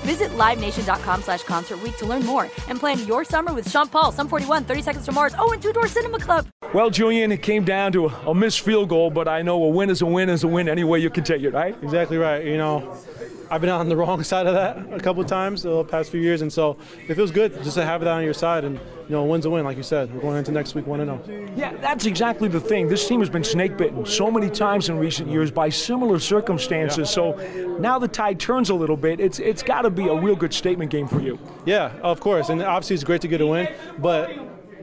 Visit LiveNation.com slash Concert Week to learn more and plan your summer with Sean Paul, Sum 41, 30 Seconds to Mars, oh, and Two Door Cinema Club. Well, Julian, it came down to a, a missed field goal, but I know a win is a win is a win any way you can take it, right? Exactly right. You know, I've been on the wrong side of that a couple of times the past few years, and so it feels good just to have that on your side. And you know, a win's a win, like you said. We're going into next week one and zero. Yeah, that's exactly the thing. This team has been snake bitten so many times in recent years by similar circumstances. Yeah. So now the tide turns a little bit. It's it's got to be a real good statement game for you. Yeah, of course, and obviously it's great to get a win, but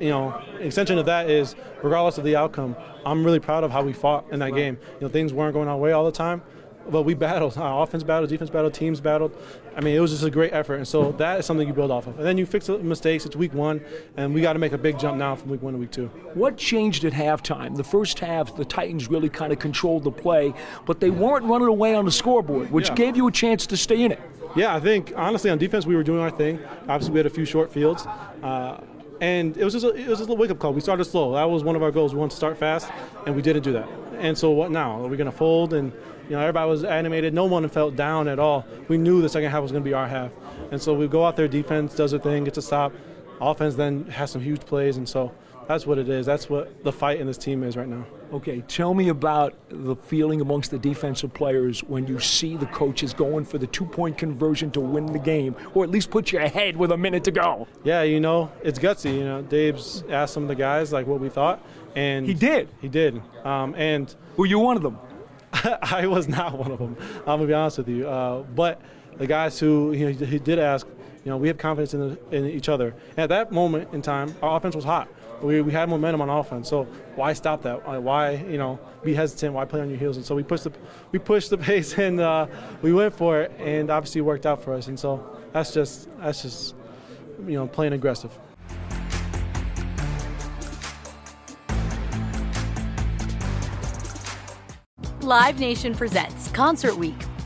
you know, extension of that is regardless of the outcome, I'm really proud of how we fought in that game. You know, things weren't going our way all the time, but we battled. Our offense battled, defense battled, teams battled. I mean, it was just a great effort, and so that is something you build off of. And then you fix the mistakes. It's week one, and we got to make a big jump now from week one to week two. What changed at halftime? The first half, the Titans really kind of controlled the play, but they weren't running away on the scoreboard, which yeah. gave you a chance to stay in it. Yeah, I think honestly on defense we were doing our thing. Obviously, we had a few short fields. Uh, and it was just a, it was just a wake up call. We started slow. That was one of our goals. We wanted to start fast, and we didn't do that. And so what now? Are we going to fold? And you know, everybody was animated. No one felt down at all. We knew the second half was going to be our half, and so we go out there. Defense does their thing, gets a stop. Offense then has some huge plays, and so that's what it is. That's what the fight in this team is right now. Okay, tell me about the feeling amongst the defensive players when you see the coaches going for the two point conversion to win the game, or at least put you ahead with a minute to go. Yeah, you know, it's gutsy. You know, Dave's asked some of the guys like what we thought, and he did. He did. Um, and were you one of them? I was not one of them. I'm gonna be honest with you. Uh, but the guys who you know, he did ask, you know, we have confidence in, the, in each other. And at that moment in time, our offense was hot we, we had momentum on offense. So why stop that? Why you know be hesitant? Why play on your heels? And so we pushed the we pushed the pace and uh, we went for it, and obviously it worked out for us. And so that's just that's just you know playing aggressive. Live Nation presents Concert Week.